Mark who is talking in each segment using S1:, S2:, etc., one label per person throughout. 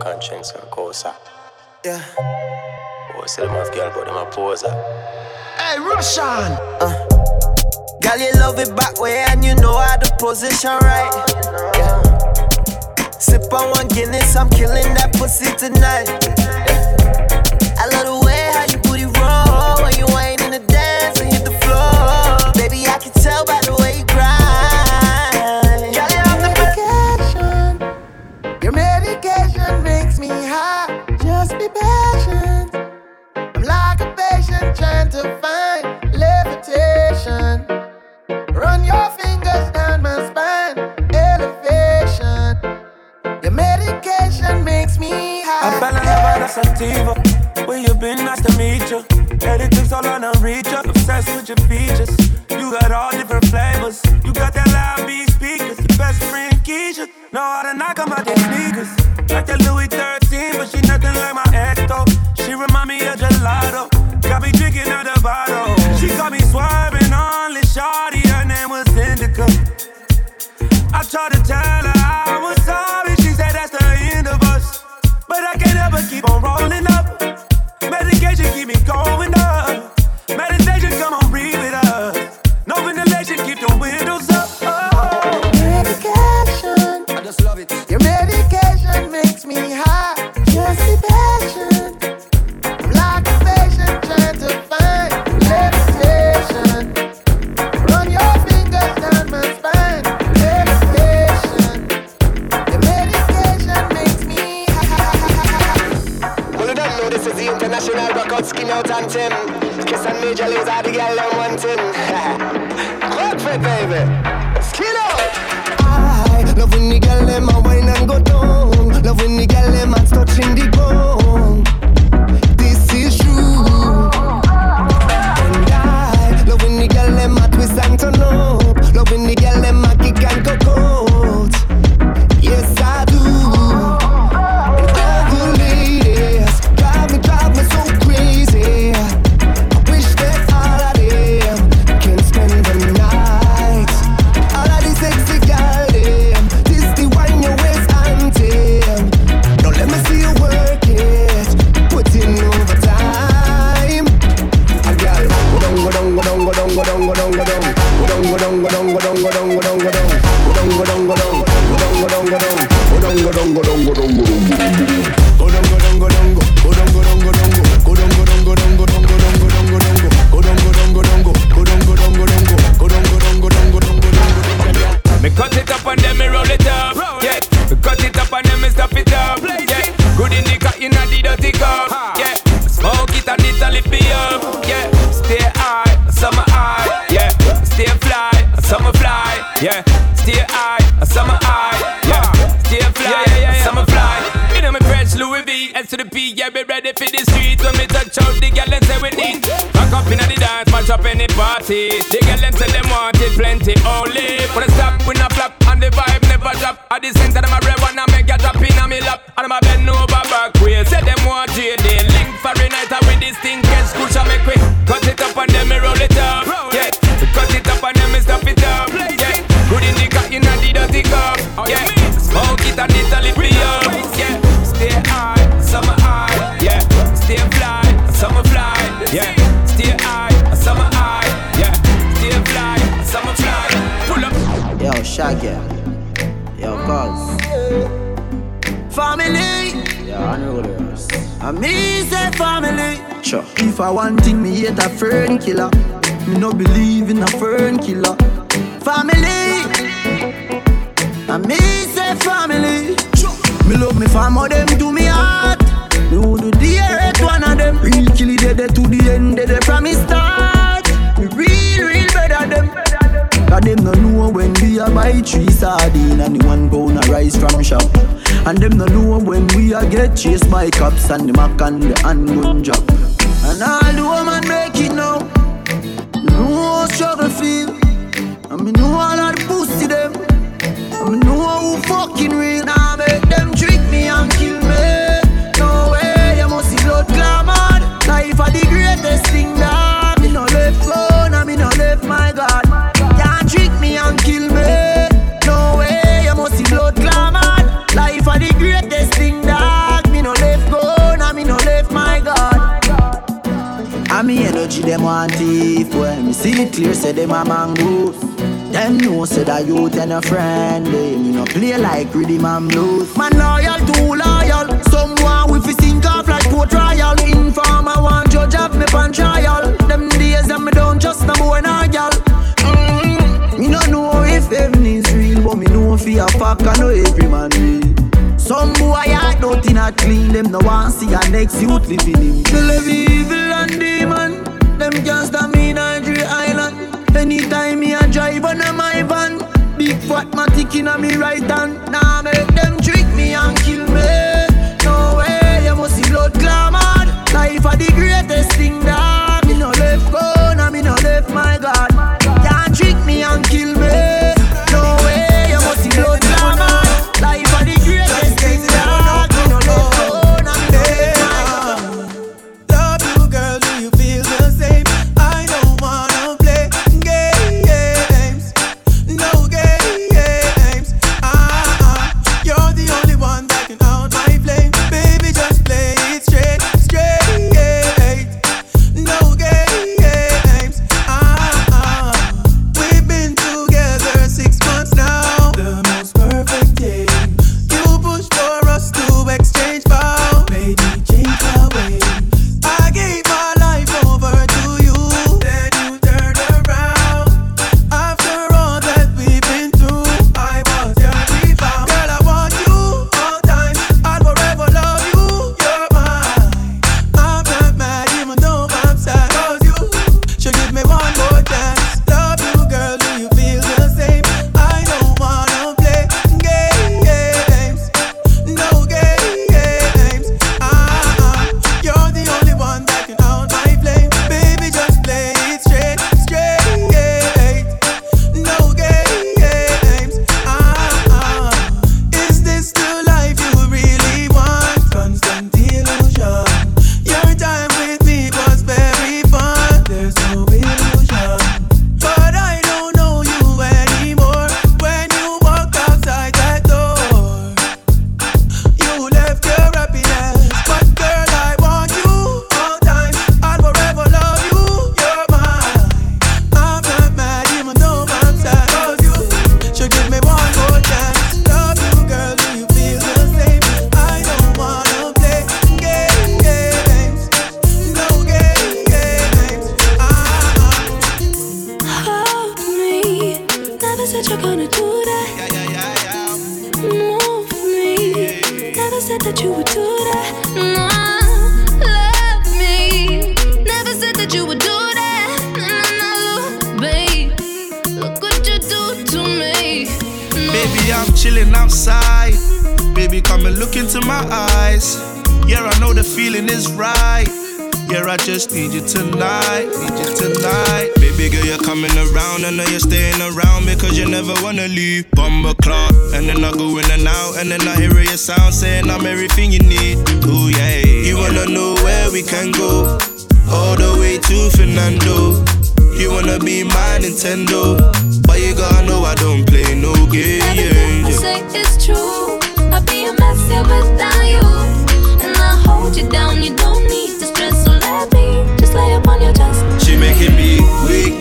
S1: Konshens and Cosa.
S2: Yeah.
S1: Oh, say them have girl, but them a poser.
S2: Hey, Russian! Uh. Girl, you love it back way and you know how to position right. Yeah. Sip on one Guinness, I'm killing that pussy tonight.
S3: sativa. Where you been? Nice to meet you. Edit all on a reach. Obsessed with your features. International rock out,
S4: skin out and Tim. Kiss and major lays all the girl them wanting. Rock for baby. Skin out. I love when the girl them my wine and go down. Love when the girl let my touch in the ground. This is true. And I love when the girl them a twist and turn up. Love when the girl them a bend over backwards. Say them want JD. Link night. with this thing. Catch crucial, make quick. Cut it up and then me roll it up. Yeah. Cut it up and then me stuff it up. Yeah. Good in the cup in the dirty cup. Yeah. Smoke it and it'll lift me up. Yeah. Stay high, summer high. Yeah. Stay fly, summer fly. Yeah. Stay high, summer high. Yeah. Stay fly, summer fly. Yo, Shaggy. Yo, cause family. Yeah, I And me say family. Sure. If I want thing, me hate a fern killer. Me no believe in a fern killer. Family. And me say family. Sure. Me love me family, them do me heart. Me would do the earth one of them. Real killie dead to the end, dead from me start. Me real, real better them. Cause them no know when we a buy three sardine and the one pound a rice from shop. And them no know when we a get chased by cops
S5: and the mac and the handgun job. And all the woman make it now. Me know how struggle feel. And me know all of the pussy them. And me know who fucking real. Now make them trick me and kill me. No way, you must see blood clamoured. Life are the greatest thing that. Me
S6: energy, them want thief. When me see it clear, say them a mongoose. Them know say that youth and a friend Me no play like rhythm and blues Man loyal, too loyal Someone with fi sink off like court trial Informer want judge have me pan trial Them days that me don't trust no boy nor girl mm-hmm. Me no know if heaven is real But me know fi a fuck I don't clean Them no want see a next youth living in They live evil and demon Them can't stop me in Island Anytime me a drive on a my van, big fat matic in a me right hand. Now nah, make them trick me and kill me. No way, you must see blood glamour. Life are the greatest thing that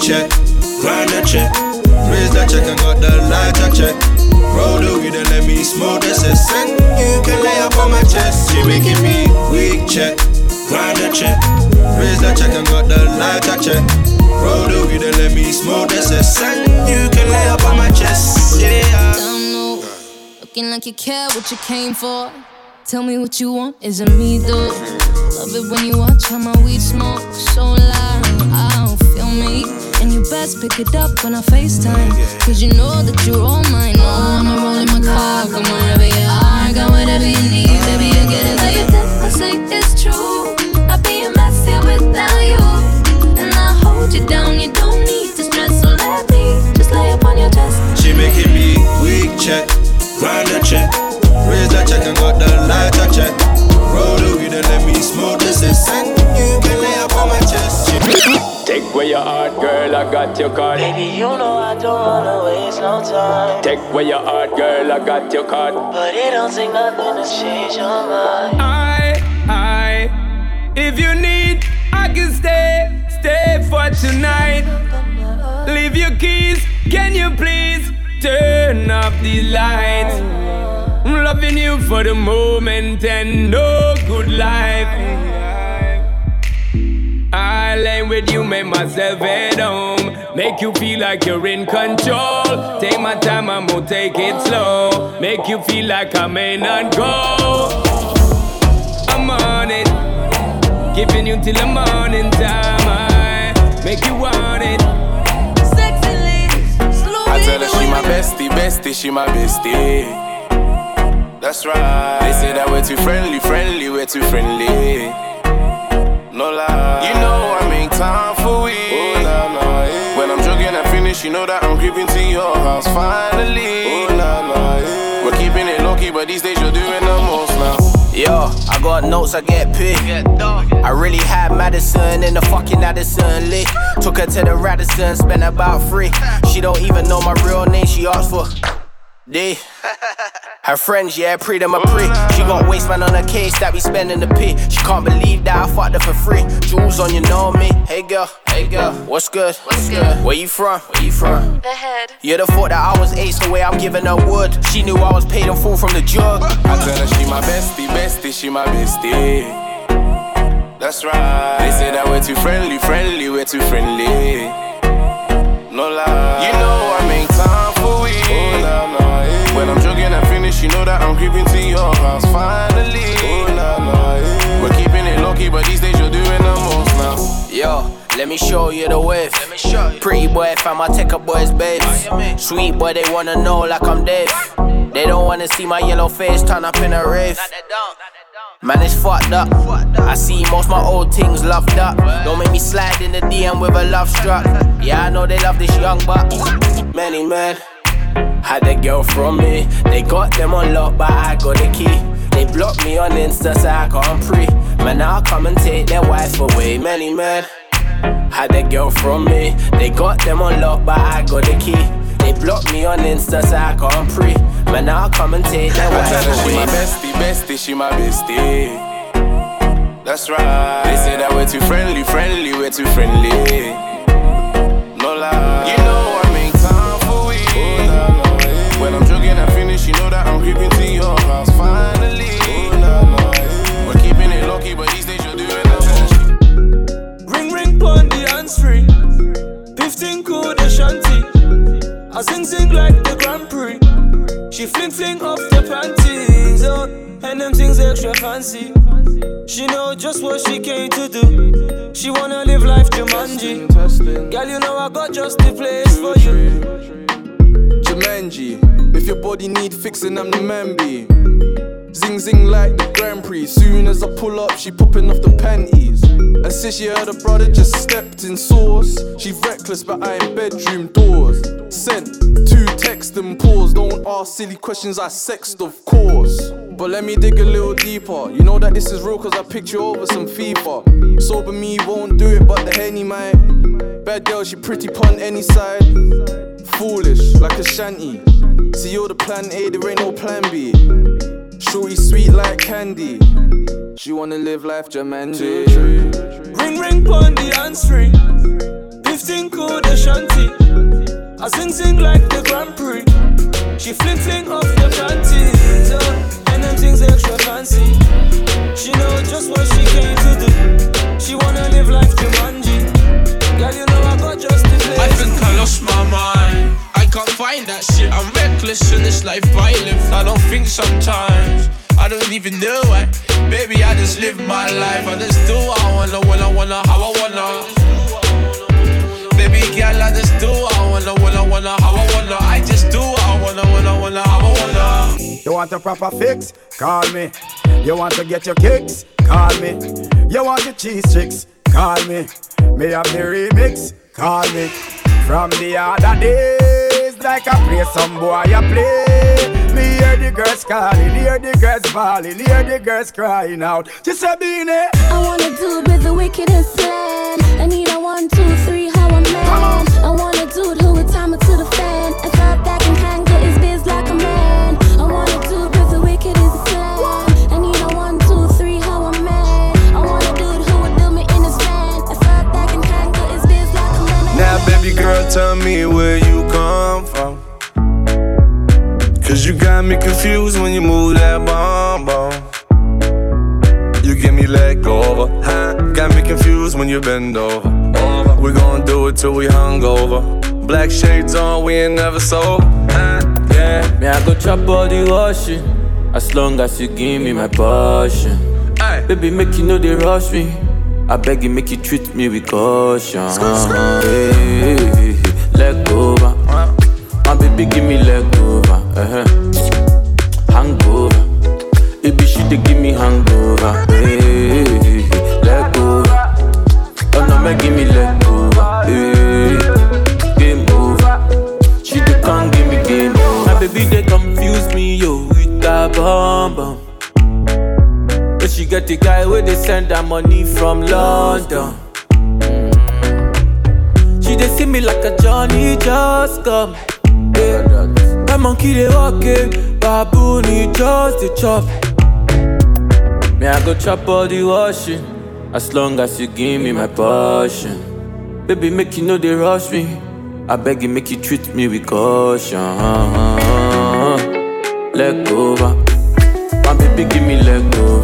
S7: check, grind the check, raise the check and got the lighter check. Roll the weed and let me smoke cess. And you can lay up on my chest. She making me weak check, grind the check, raise the check and got the lighter check. Roll the weed and let me smoke cess. And you can lay up on my chest. Yeah.
S8: Looking like you care what you came for. Tell me what you want, is it me though? Love it when you watch how my weed smoke so loud. I don't feel me. And you best pick it up when I FaceTime. Cause you know that you're all mine. Oh, I'ma roll in my car, come wherever you are. Got whatever you need, baby, you get it. Everything I say it's true. I'd be a mess here without you. And I hold you down, you don't need to stress. So let me just lay upon your chest.
S7: She making me weak check, grind check, raise the check and got the lighter check. Roll the weed and let me smoke the cess. And you can lay up on my chest.
S1: Take away your heart, girl, I got your card.
S2: Baby, you know I don't wanna waste no time.
S1: Take away your heart, girl, I got your card.
S2: But it don't take nothing to change your mind.
S9: I, I, if you need,
S10: I can stay, stay for tonight. Leave your keys, can you please turn off the lights? I'm loving you for the moment and no good life. I lay with you, make myself at home. Make you feel like you're in control. Take my time, I'm gonna take it slow. Make you feel like I may not go. I'm on it, giving you till the morning time. I make you want it.
S11: I tell her she my bestie, bestie, she my bestie. That's right. They say that we're too friendly, friendly, we're too friendly. No lie. You know I make time for we. Oh, nah, nah, yeah. When I'm jogging and finish, you know that I'm creeping to your house finally. Oh, nah, nah, yeah. We're keeping it low key, but these days you're doing the most now.
S12: Yo, I got notes, I get paid. I really had Madison in the fucking Addison lit. Took her to the Radisson, spent about three. She don't even know my real name, she asked for D. Her friends, yeah, pre them a pre. She got waistman on her case that we spending the pit. She can't believe that I fucked her for free. Jewels on, you know me. Hey girl, hey girl, what's good? What's good? Where you from? Where you from?
S13: The head.
S12: You'd have thought that I was ace the way I'm giving her wood. She knew I was paid in full from the jug.
S11: I tell her she my bestie, bestie, she my bestie. That's right. They say that we're too friendly, friendly, we're too friendly. No lie. You know I make jogging and finish, you know that I'm creeping to your house finally. Oh, nah, nah, yeah. We're keeping it low key, but these days you're doing the most now.
S12: Yo, let me show you the wave. Pretty boy, fam, I take a boy's babe. Sweet boy, they wanna know like I'm Dave. They don't wanna see my yellow face turn up in a rave. Man, it's fucked up. I see most my old things loved up. Don't make me slide in the DM with a love struck. Yeah, I know they love this young buck. Many men had a girl from me. They got them on lock, but I got the key. They blocked me on Insta, so I can't pre. Man, I'll come and take their wife away. Many men had a girl from me. They got them on lock, but I got the key. They blocked me on Insta, so I can't pre. Man, I'll come and take their
S11: I tell her she my
S12: away.
S11: bestie, bestie, she my bestie. That's right. They say that we're too friendly, friendly, we're too friendly. No lie. You know
S9: I sing sing like the Grand Prix. She fling fling off the panties, oh, and them things extra fancy. She know just what she came to do. She wanna live life Jumanji. Girl, you know I got just the place for you.
S14: Jumanji, if your body need fixing, I'm the man be. Zing zing like the Grand Prix. Soon as I pull up, she popping off the panties. And since she heard her brother just stepped in sauce, she reckless but I in bedroom doors. Sent two text and pause. Don't ask silly questions, I sext of course. But let me dig a little deeper. You know that this is real cause I picked you over some FIFA. Sober me won't do it, but the henny might. Bad girl, she pretty pun any side. Foolish, like a shanty. See, you're the plan A, there ain't no plan B. Shorty sweet like candy. She wanna live life Jumanji.
S9: Ring ring pon the hands free. 15 cool the shanty. I sing sing like the Grand Prix. She fling fling off the panties, and them things extra fancy. She know just what she came to do. She wanna live life Jumanji. Girl, you know I got just the place.
S15: I think I lost my mind. I can't find that shit. I'm reckless in this life I live. I don't think sometimes. I don't even know why. Baby, I just live my life. I just do what I wanna, when I wanna, how I wanna. Baby girl, I just do what I wanna, when I wanna, how I wanna. I just do what I wanna, when I wanna, how I wanna.
S16: You want a proper fix? Call me. You want to get your kicks? Call me. You want your cheese sticks? Call me. Me have the remix? Call me. From the other days, like I play some boy, I play. Me hear the girls calling, hear the girls bawling, hear the girls crying out. She said, Beenie.
S17: I want a dude with the wickedest slang. I need a one, two, three,
S11: confused when you move that bomb bomb. You get me let go over, huh? Got me confused when you bend over. over. We gon' do it till we hungover. Black shades on, we ain't never sold, huh? Yeah.
S13: Me, I go chop all the washing. As long as you give me my passion.
S11: Aye.
S13: Baby, make you know they rush me. I beg you, make you treat me with caution. Hey, hey, hey, Leg over. My baby, give me leg over. Uh-huh. Dey give me hangover. Hey, hey, hey, leg over. Oh no, make give me leg over. Hey, game over. She dey come give me game over. My baby, they confuse me, yo, with that bomb bomb. But she get the guy where they send her money from London. Mm. She they see me like a Johnny just come. Yeah. My monkey they walking, baboon he just the chop. Me I go chop all the washing, as long as you give me my passion. Baby make you know they rush me. I beg you make you treat me with caution. Leg over, my baby give me let over.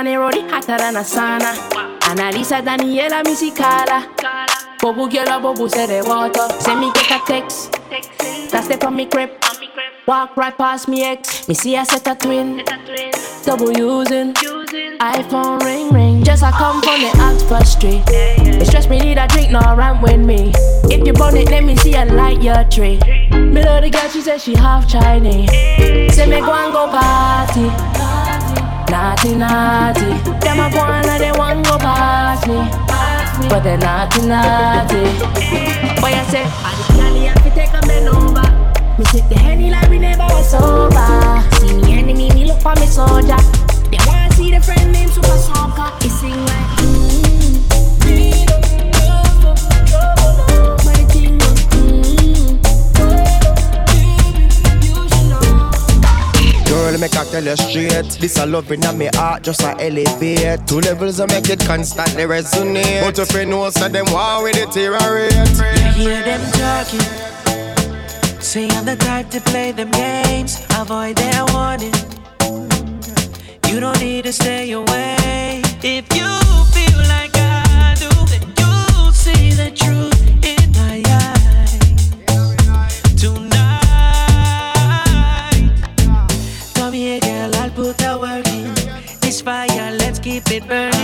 S18: It
S19: hotter than a sauna. Annalisa, Daniela, Carla. Bobo girl, bobo say the water. Send me get a text. That's step on me crib. Walk right past me ex. Me see I set a twin. Double using. iPhone ring ring. Just I come from the Oxford Street. It stress me need a drink, no rant with me. If you burn it, let me see a light your tree. Me love the girl, she said she half Chinese. Say me go and go party. Naughty, naughty. Them a go on and they want go past me. But they naughty, naughty. Boy, I say, I the candy have to take a bend over. Me sip the henny like we never was sober. See me enemy, me look for me soldier. They wanna see the friend named Super Soccer. He sing like.
S4: Girl, make I tell you straight. This a love in my heart, just a elevate. Two levels, I make it constantly resonate. But if you know, so them war with it, deteriorate.
S2: You hear them talking. Say I'm the type to play them games. Avoid their warning. You don't need to stay away. If you feel like I do, then you'll see the truth keep it burning.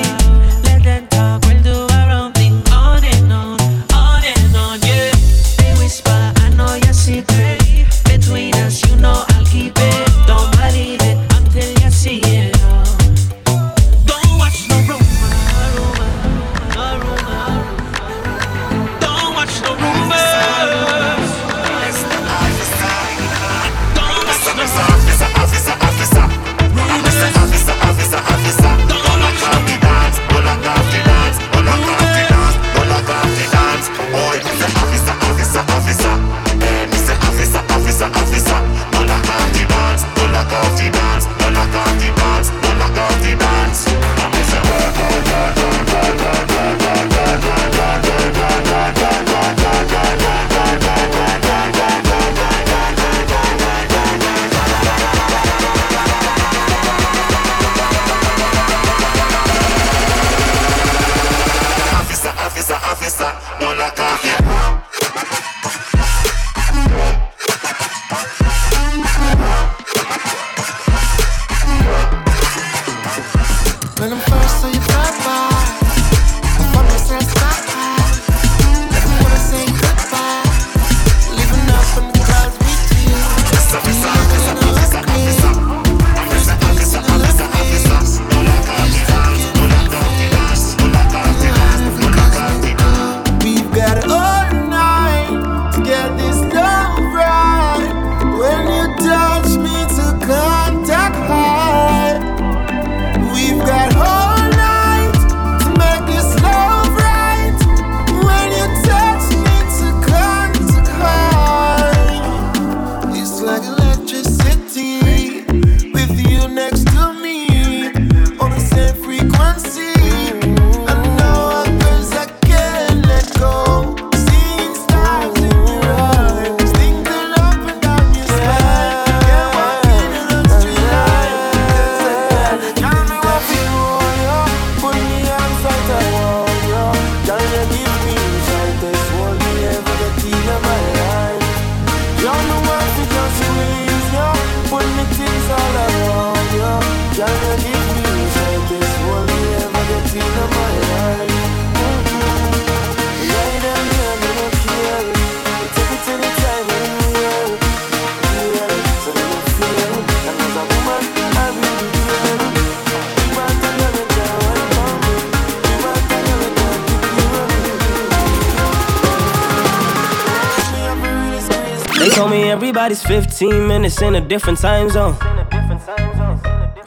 S20: Everybody's 15 minutes in a different time zone.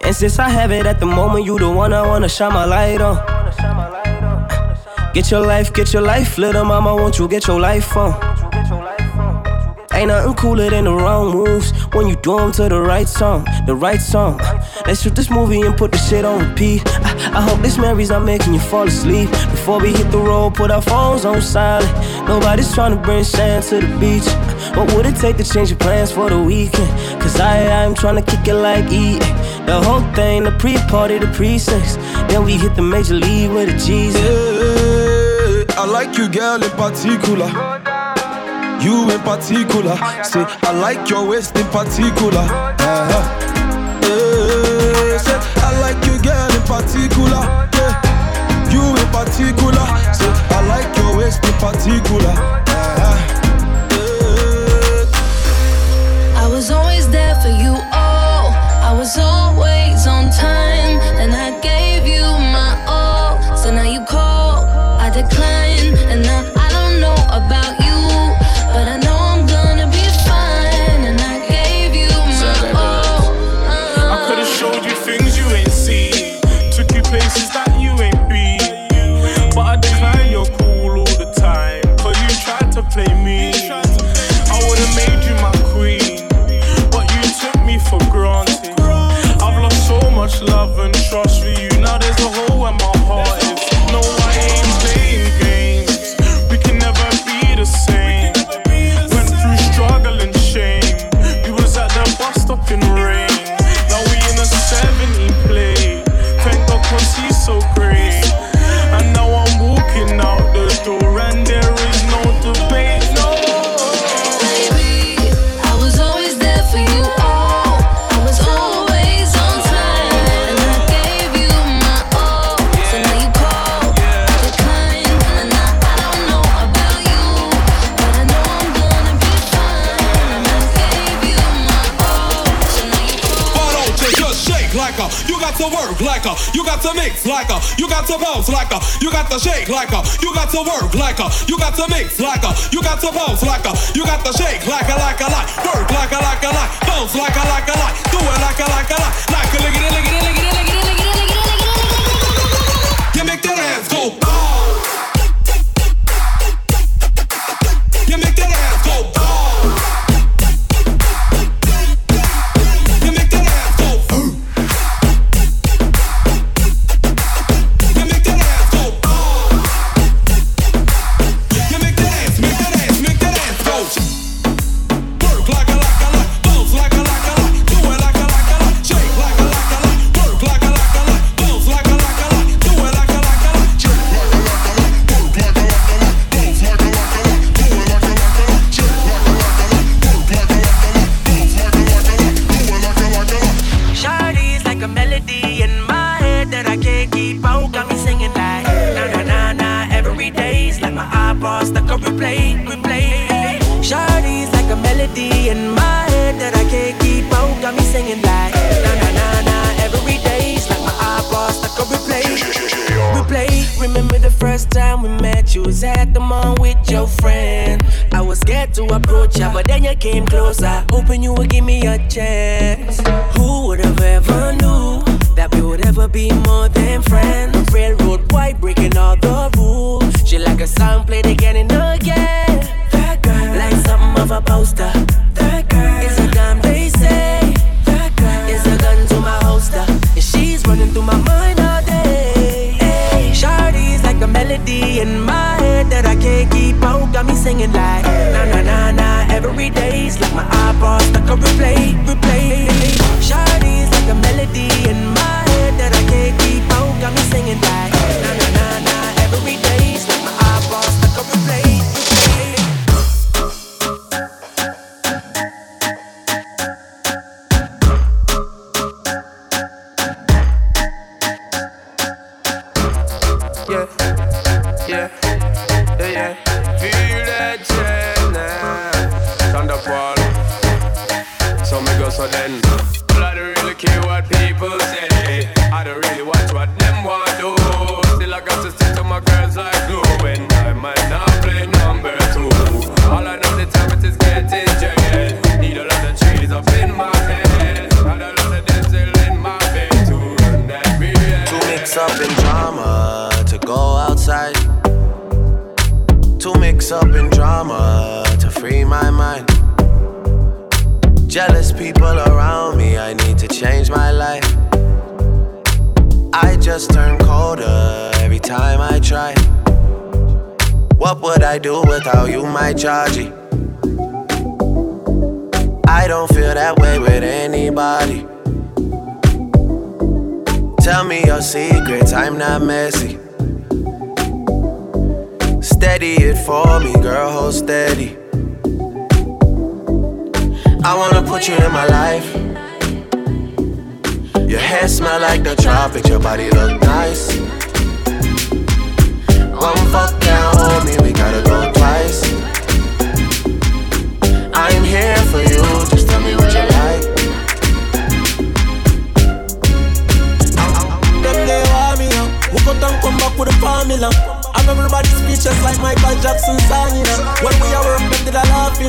S20: And since I have it at the moment, you the one I wanna shine my light on. Get your life, get your life, little mama, won't you get your life on? Ain't nothing cooler than the wrong moves when you do 'em to the right song, the right song. Let's shoot this movie and put the shit on repeat. I, I hope this memory's not making you fall asleep. Before we hit the road, put our phones on silent. Nobody's trying to bring sand to the beach. What would it take to change your plans for the weekend? Cause I, I'm trying to kick it like E. The whole thing, the pre-party, the pre-sex. Then we hit the major league with the G's.
S8: I like you, girl, in particular. You in particular. Say, I like your waist in particular. Uh-huh. Yeah, say, I like you, girl, in particular. Yeah. You in particular.
S15: Say,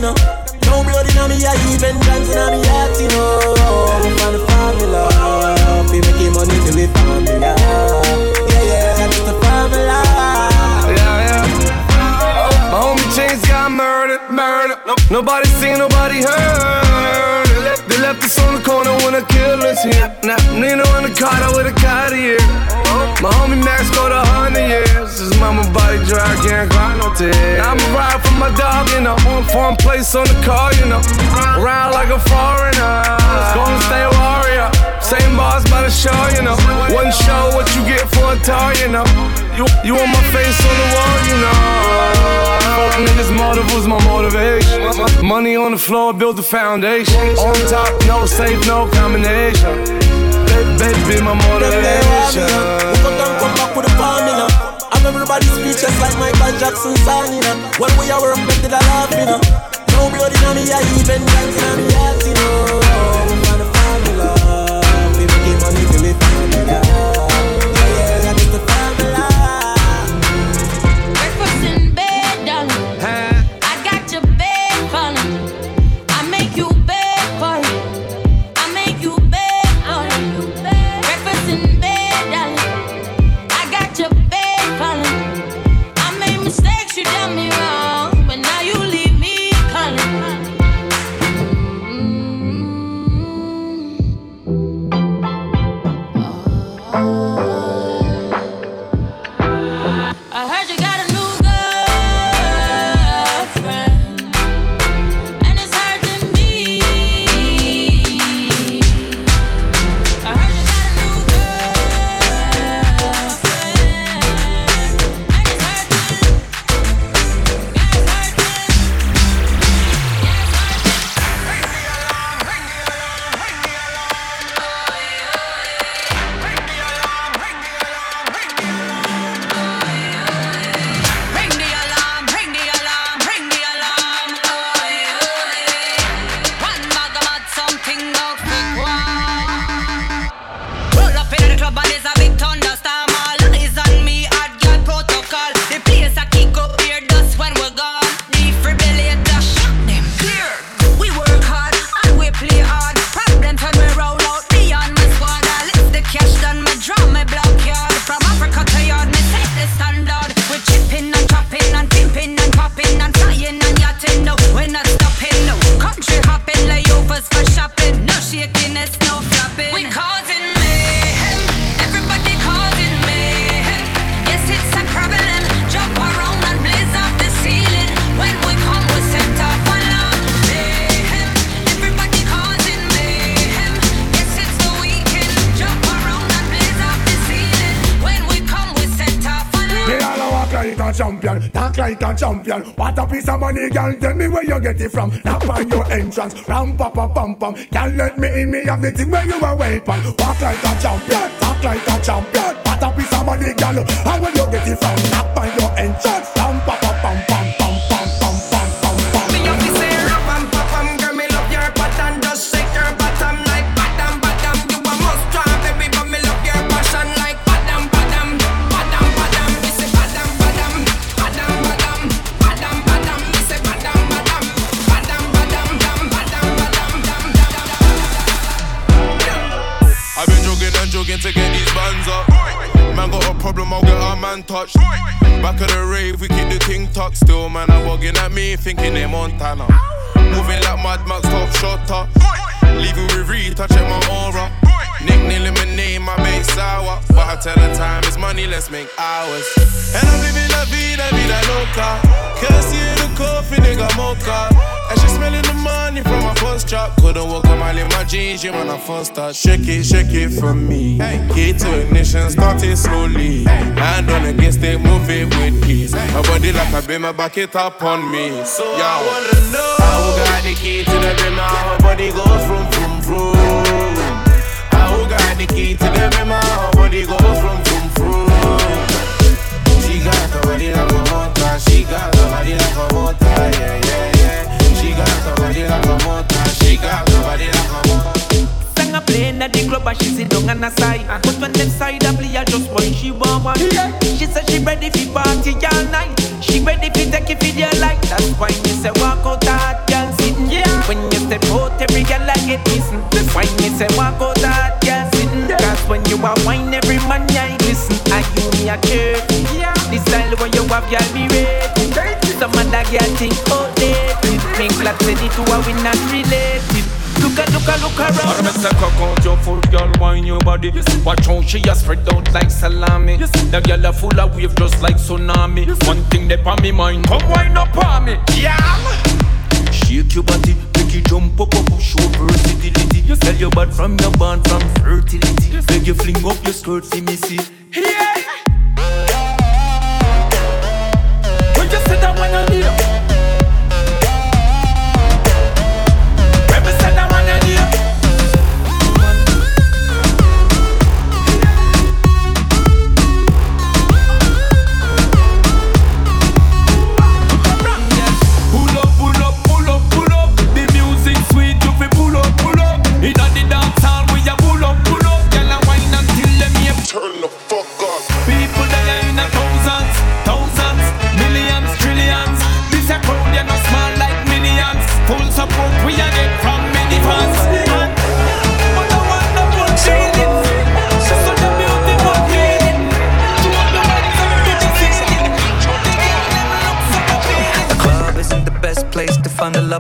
S15: know.
S5: No blood in me, I even dance in me heart, you know. We find the formula. We making money till we find. Yeah, the.
S15: Yeah, yeah. My homie got murdered, murdered. Nobody seen, nobody heard left us on the corner when a killer's here. Now, Nina in the car, I with a Cartier. My homie Max go to 100 years. His mama body dry, can't cry no tears. Now I'm a ride for my dog, you know. On foreign place on the car, you know. Ride like a foreigner. Gonna a Warrior. Same bars by the show, you know. One show, what you get for a tar, you know. You, you on my face on the wall, you know. Niggas, motive my motivation. Money on the floor, build the foundation. On top, no safe, no combination. Baby, be my motivation.
S5: I'm everybody's speeches like Michael Jackson signing up. When we are working, they're laughing up. No blood in me, I even dance in me, you know. From.
S16: Knock on your entrance, ram pa pa pam pam. Can't let me in, me have the thing where you are waiting.
S21: Me,
S11: thinking they Montana. Moving like Mad Max, in my jeans, when I first start. Shake it, shake it for me. Key to ignition, start it slowly. Hand on against it, move it with ease. My body like a beamer, back it up on me. So yeah. I wanna know how got the key to the beamer, how her body goes from from from. How got the key to the beamer, how her body goes from from from. She got the body like a motor, she got the body like a motor,
S22: Plane at the club and she sit down on the side. Ah. But when them side a play, I just want she want one. She said she ready for party all night. She ready for take it for your life. That's why me say walk out hard, girl sitting. Yeah. When you step out, every girl I get missing. That's why me say walk out hard, girl sitting. Cause when you are wine, every man I listen. I you me a church. Yeah. The style when you have, y'all be ready. Some other girl think outdated. Think like said it to a we not. Look at, look at, look around.
S10: Or say cock out your full girl, wine your body. Watch how she a spread out like salami. The girl a full of wave just like tsunami. One thing they on me mind, come wine up on me. Yeah. Shake your body, make it jump up, up, show versatility. You sell your bad from your band from fertility. Make you fling up your skirt, see me see. Yeah.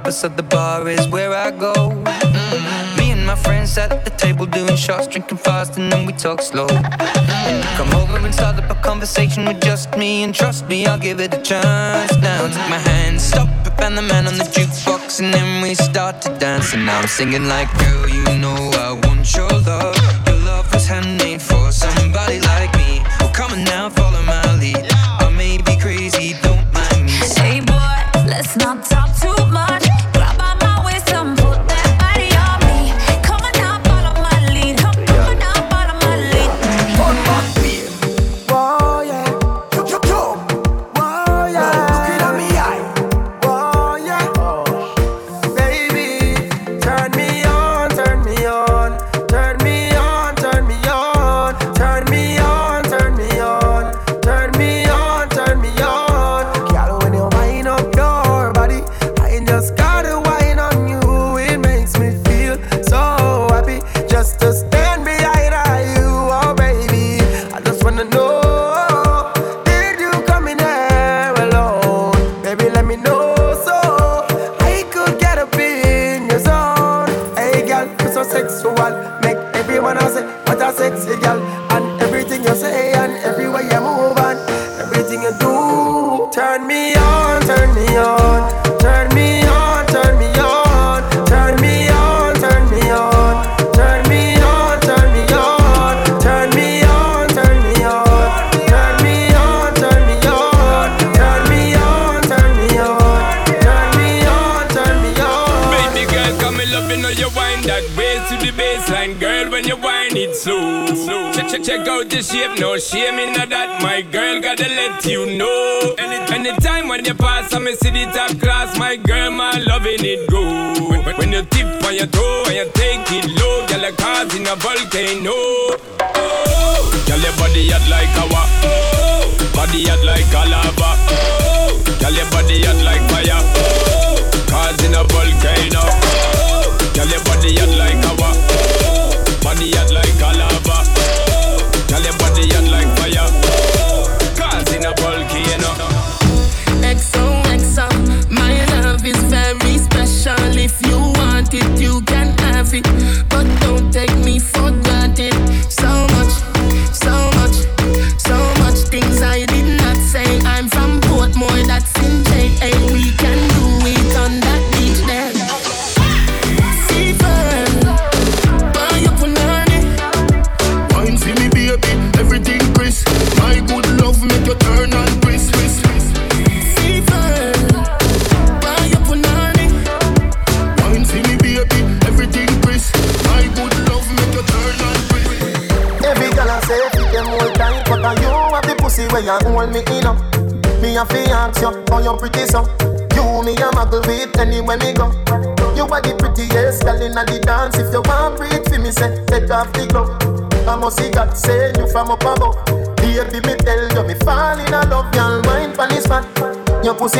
S5: Find the bar is where I go. Mm. Me and my friends sat at the table doing shots, drinking fast, and then we talk slow. You come over and start up a conversation with just me, and trust me, I'll give it a chance. Now take my hand, stop it, and the man on the jukebox, and then we start to dance. And now I'm singing like, girl, you know I want your love. Your love was handmade for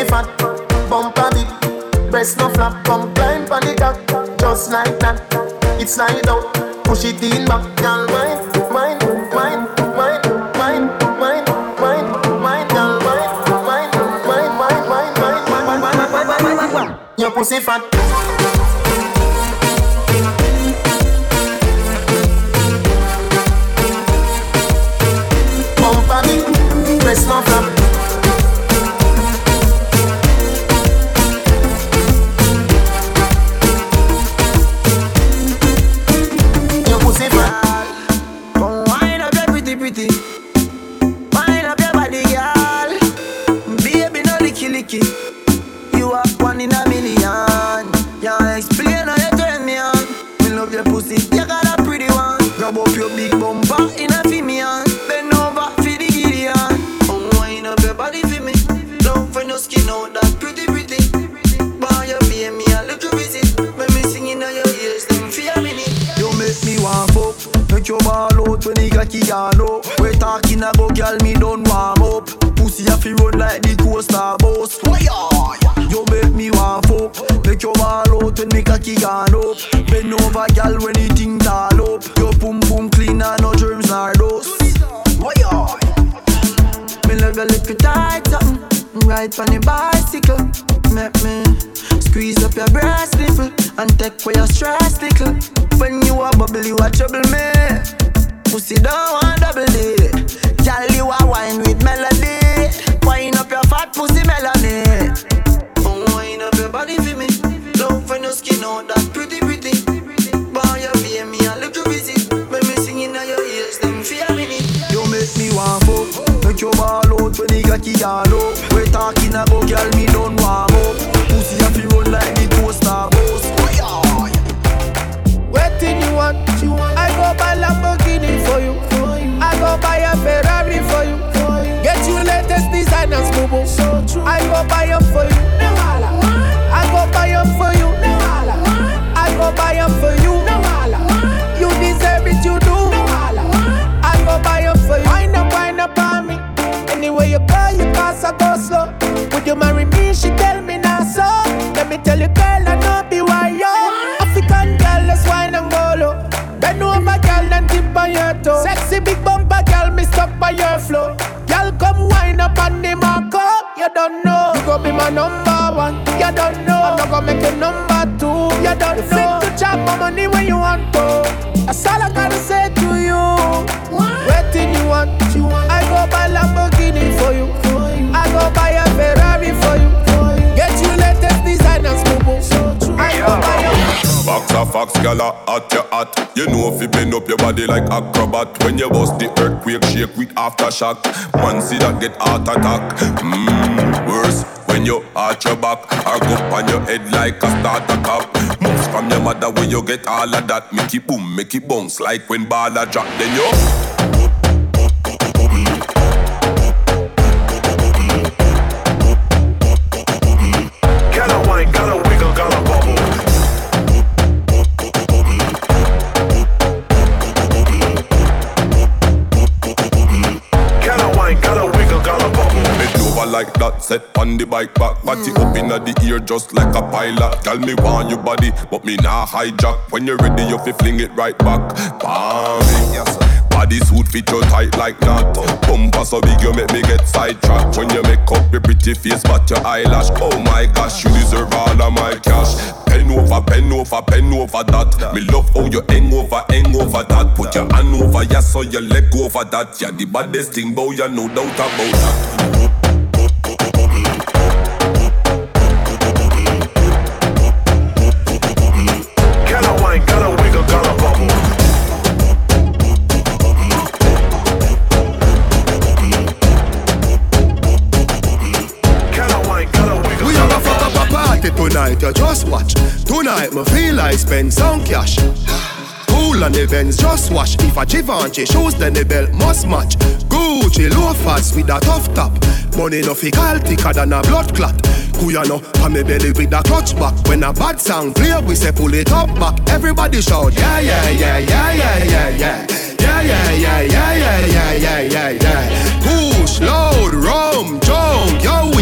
S5: fat We
S2: where you're say you
S23: go, you pass, I go slow. Would you marry me? She tell me not so. Let me tell you, girl, I know be why yo. African girl, let's wine and go low. Bend over, girl, and dip on your toe. Sexy big bumper, girl, me stuck by your flow. Girl, come wine up on the marco. You don't know. You go be my number one. You don't know. I'm not gon' make you number two. You don't you know. Fit to chop my money when you want to. That's all I gotta say to you. What? Waiting you want. You want. a
S24: fox, girl, at your you. You know if you bend up your body like acrobat when you bust the earthquake, shake with aftershock. Man, see that get heart attack. Mmm, worse when you arch your back or go on your head like a starter cap. Moves from your mother when you get all of that. Make it boom, make it bounce like when ball drop. Then you. Like that, set on the bike back. Body up inna the ear just like a pilot. Tell me want your body, but me nah hijack. When you're ready, you fi fling it right back. Bam, yes. Body suit fit you tight like that. Bumper so big you make me get sidetracked. When you make up your pretty face, but your eyelash. Oh my gosh, you deserve all of my cash. Pen over, pen over, pen over that. Me love how you hang over, hang over that. Put your hand over, yeah, so your leg over that. Yeah, the baddest thing, boy, you no doubt about that.
S25: Just watch. Tonight, me feel like spend some cash. Cool on the events, just watch. If a Givenchy shoes, then the belt must match. Gucci loafers with a tough top. Money no fi call thicker than a blood clot. Kuyano, on me belly with a clutch back. When a bad sound play, we say pull it up back. Everybody shout, yeah, yeah, yeah, yeah, yeah, yeah, yeah. Yeah, yeah, yeah, yeah, yeah, yeah, yeah, yeah, yeah. Push, load, rum,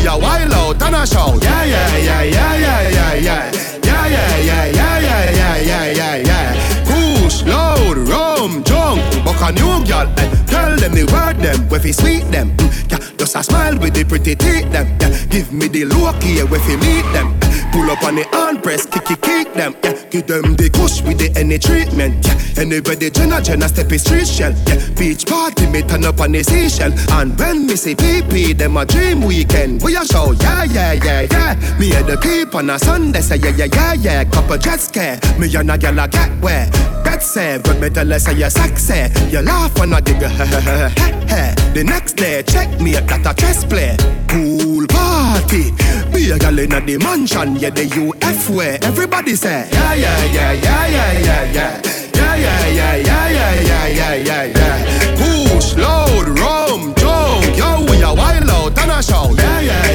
S25: a wild out and a shout. Yeah, yeah, yeah, yeah, yeah, yeah, yeah. Yeah, yeah, yeah, yeah, yeah, yeah, yeah, yeah, yeah. Push, load, rum, jump, buck a new girl. Eh. Them the word them, we fi sweet them. Mm, yeah, just a smile with the pretty teeth them. Yeah, give me the look here, we fi meet them. Pull up on the hand press, kick kick kick them. Yeah, give them the kush with the any treatment. Yeah, anybody Jenna Jenna step is street shell. Yeah, beach party me turn up on the seashell. And when me say PP, them a dream weekend. We a show, yeah yeah yeah yeah. Me and the keep on a Sunday say yeah yeah yeah yeah. Couple jet scare, me and a gyal a get where. That's it, when me tell her say you're sexy. You laugh when I dig a The next day, check me at that a chess play. Pool party. Be a gal in a the mansion, yeah, the UF way. Everybody say, yeah, yeah, yeah, yeah, yeah, yeah, yeah. Yeah, yeah, yeah, yeah, yeah, yeah, yeah, yeah, yeah. Push, load, rum, jump, yo, we a wild out and a shout. Yeah, yeah,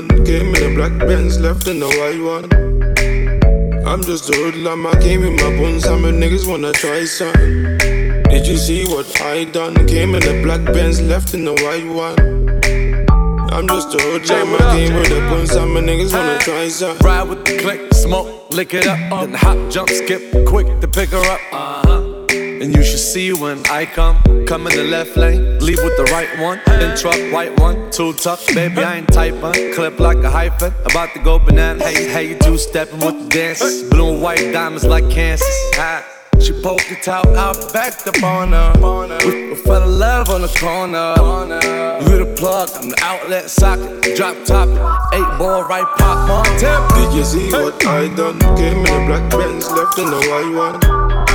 S11: what I done? Came in a black Benz, left in a white one. I'm just a hoodlum, I came in my buns, some niggas wanna try some. Did you see what I done? Came in a black Benz, left in a white one. I'm just a hoodlum, I came with a buns, some niggas wanna try some.
S14: Ride with the click, smoke, lick it up, um. then hop, jump, skip, quick to pick her up. Uh-huh. And you should see when I come, come in the left lane, leave with the right one, then truck, white one, two tuck, baby I ain't type one, clip like a hyphen, about to go banana. Hey, hey, you two stepping with the dances, blue and white diamonds like Kansas. Ah. She poked it out, I backed up on her. We, fell in love on the corner. You the plug, I'm the outlet socket. Drop top, eight ball right pop on tip.
S11: Did you see what I done? Came in a black Benz, left in a white one.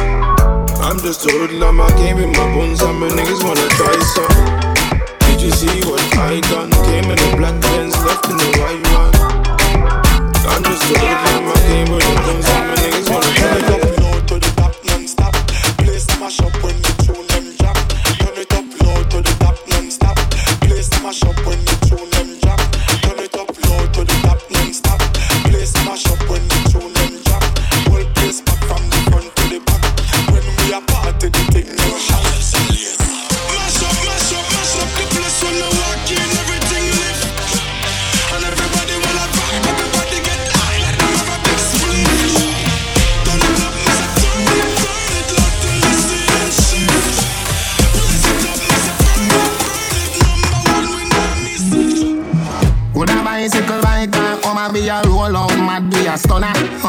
S11: I'm just a hoodlum, I came in my buns, some niggas wanna try some. Did you see what I done? Came in a black Benz, left in a white one. I'm just a hoodlum, I came with a buns, some niggas wanna try some.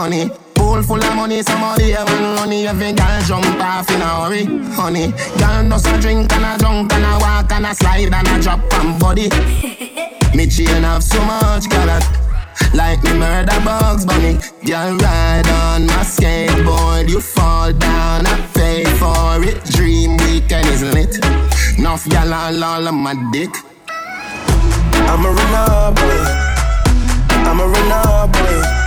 S26: Honey. Pool full of money, somebody have money. Every girl jump off in a hurry, honey. Girl does a drink and a drunk and a walk and a slide and a drop on body. Me chain have so much color. like me murder bugs bunny. Girl ride on my skateboard, you fall down, I pay for it. Dream weekend is lit. Enough gal all all on my dick.
S27: I'm a runner boy. I'm a runner boy.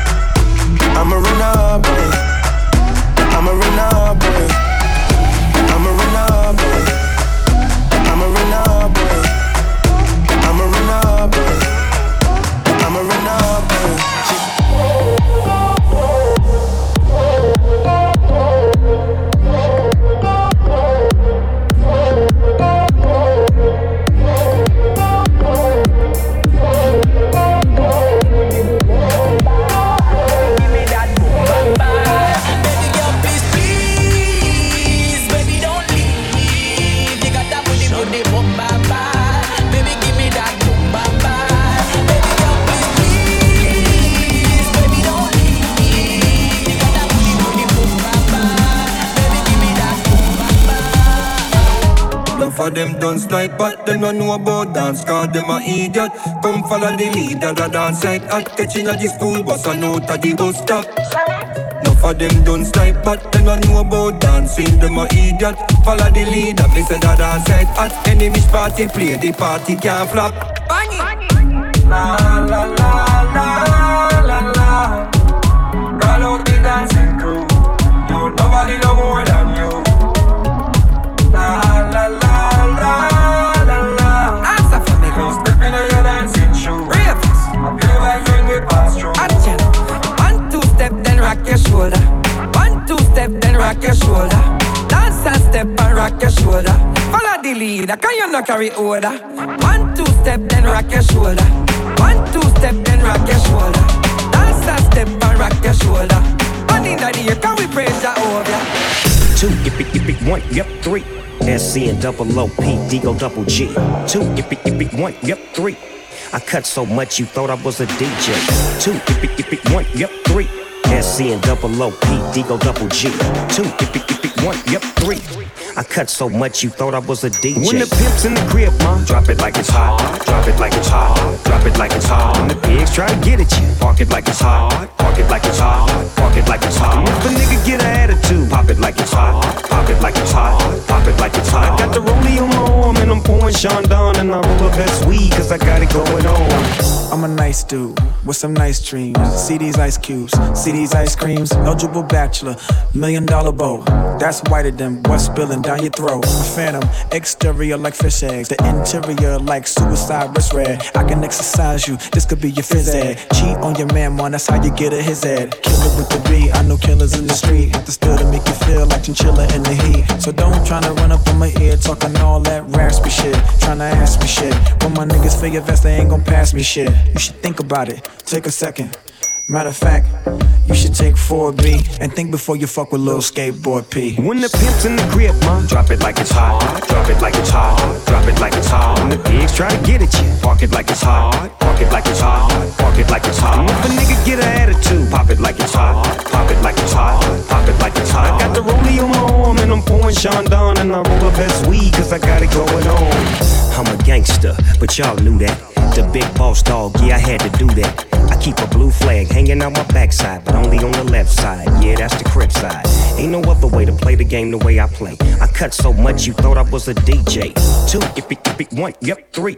S27: I'm a runner eh. boy. I'm a runner eh. boy.
S3: Enough of them done snipe, but them no know about dance, cause them a idiot. Come follow the leader, the dance like hot, catching at the school bus, and out at the bus stop. Enough of them done snipe, but them no know about dancing, them a idiot. Follow the leader, me say the dance like hot. Enemies party, play the party can't flop. Bang it! La la la la la
S5: rock your shoulder. Follow the leader, can you not carry order? One two step, then rock your shoulder. One two step, then rock your shoulder. Dance and step and rock your shoulder. One in the ear, can we praise Jehovah?
S28: Two, yippee, yippee, one, yep, three. SC and double O P, D go double G. Two, yippee, yippee, one, yep, three. I cut so much you thought I was a DJ. Two, yippee, yippee, one, yep, three. SC and double O P, D go double G. Two, yippee, yippee, one, yep, three. I cut so much you thought I was a DJ. When the pimp's in the crib, ma, drop it like it's hot. Drop it like it's hot. Drop it like it's hot. When the pigs try to get at you, park it like it's hot. Park it like it's hot. Park it like it's hot. If a nigga get an attitude, pop it like it's hot. Pop it like it's hot. Pop it like it's hot. I got the rollie on my arm and I'm pouring Chandon and I roll the best weed cause I got it going on.
S29: I'm a nice dude with some nice dreams. See these ice cubes, see these ice creams. Eligible bachelor, million dollar bow. That's whiter than what's spilling down your throat. A phantom, exterior like fish eggs, the interior like suicide wrist red. I can exercise you, this could be your phys ed. Cheat on your man, man, that's how you get a his head. Killer with the B, I know killers in the street. Have to still to make you feel like chinchilla in the heat. So don't tryna run up on my ear talking all that raspy shit. Tryna ask me shit. When my niggas your vest, they ain't gon' pass me shit. You should think about it, take a second. Matter of fact, you should take 4B and think before you fuck with little skateboard P.
S28: When the pimp's in the crib, ma, drop it like it's hot. Drop it like it's hot. Drop it like it's hot. When the pigs try to get at you, park it like it's hot. Park it like it's hot. Park it like it's hot. If a nigga get an attitude, pop it like it's hot. Pop it like it's hot. Pop it like it's hot. I got the rollie on my arm and I'm pouring Chandon and I roll the best weed cause I got it going on. I'm a gangster, but y'all knew that. The big boss dog, yeah, I had to do that. Keep a blue flag hanging out my backside, but only on the left side. Yeah, that's the crib side. Ain't no other way to play the game the way I play. I cut so much you thought I was a DJ. Two, yippee, yippee, one, yep, three.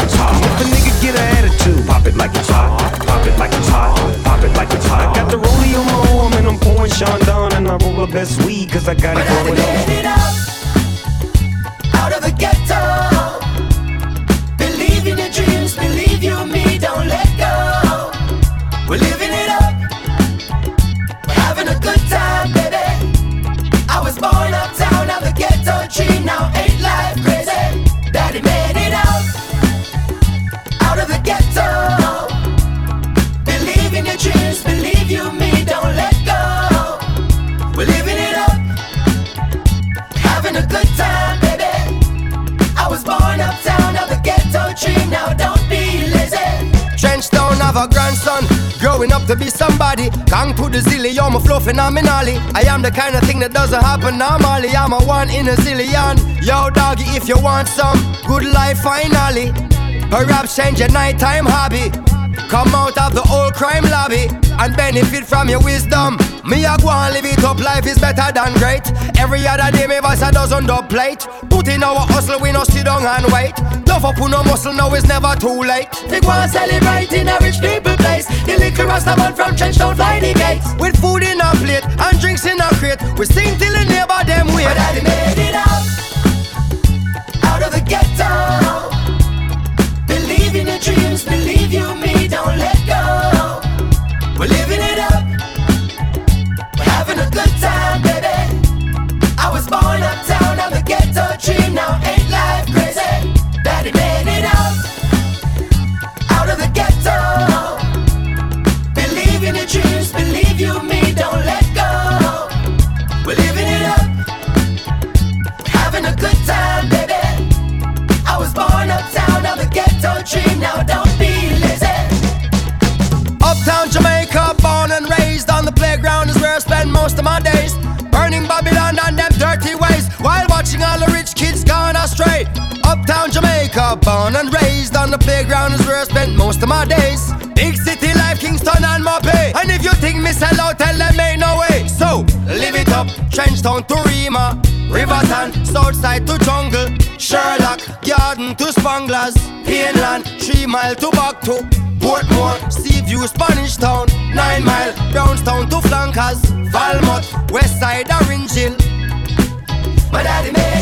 S28: it's hot. If a nigga get an attitude, pop it like it's hot. Pop it like it's hot. Pop it like it's hot. I got the rollie on my arm and I'm pouring Chandon and I roll the best weed cause I got it going on.
S18: out of the ghetto. Believe in your dreams, believe
S30: have a grandson. Growing up to be somebody. Gang to the zilly, I'm a flow phenomenally. I am the kind of thing that doesn't happen normally. I'm a one in a zillion. Yo, doggy, if you want some good life finally. Perhaps change your nighttime hobby. Come out of the old crime lobby and benefit from your wisdom. Me I go and live it up, life is better than great. Every other day, me voice a dozen dub plate. Put in our hustle, we no sit down and wait. Love up, no muscle, now it's never too late.
S23: They go and celebrate in a rich people place. The liquor rasta man from Trenchtown fly the gates.
S30: With food in our plate and drinks in our crate, we sing till the neighbor them wait.
S23: But daddy made it out, out of the ghetto. Believe in your dreams, believe you me, don't let go. We're living it up, we're having a good time, baby. I was born uptown,
S30: spend most of my days. Big city life, Kingston and MoBay. And if you think me sell out, tell them ain't no way. So, live it up, Trenchtown to Rema, Riverton, Southside to Jungle, Sherlock, Garden to Spanglers, Pineland, Three Mile to Back to Portmore, Seaview, Spanish Town, Nine Mile, Brownstown to Flankers, Falmouth, West Side, Orange Hill.
S23: My daddy made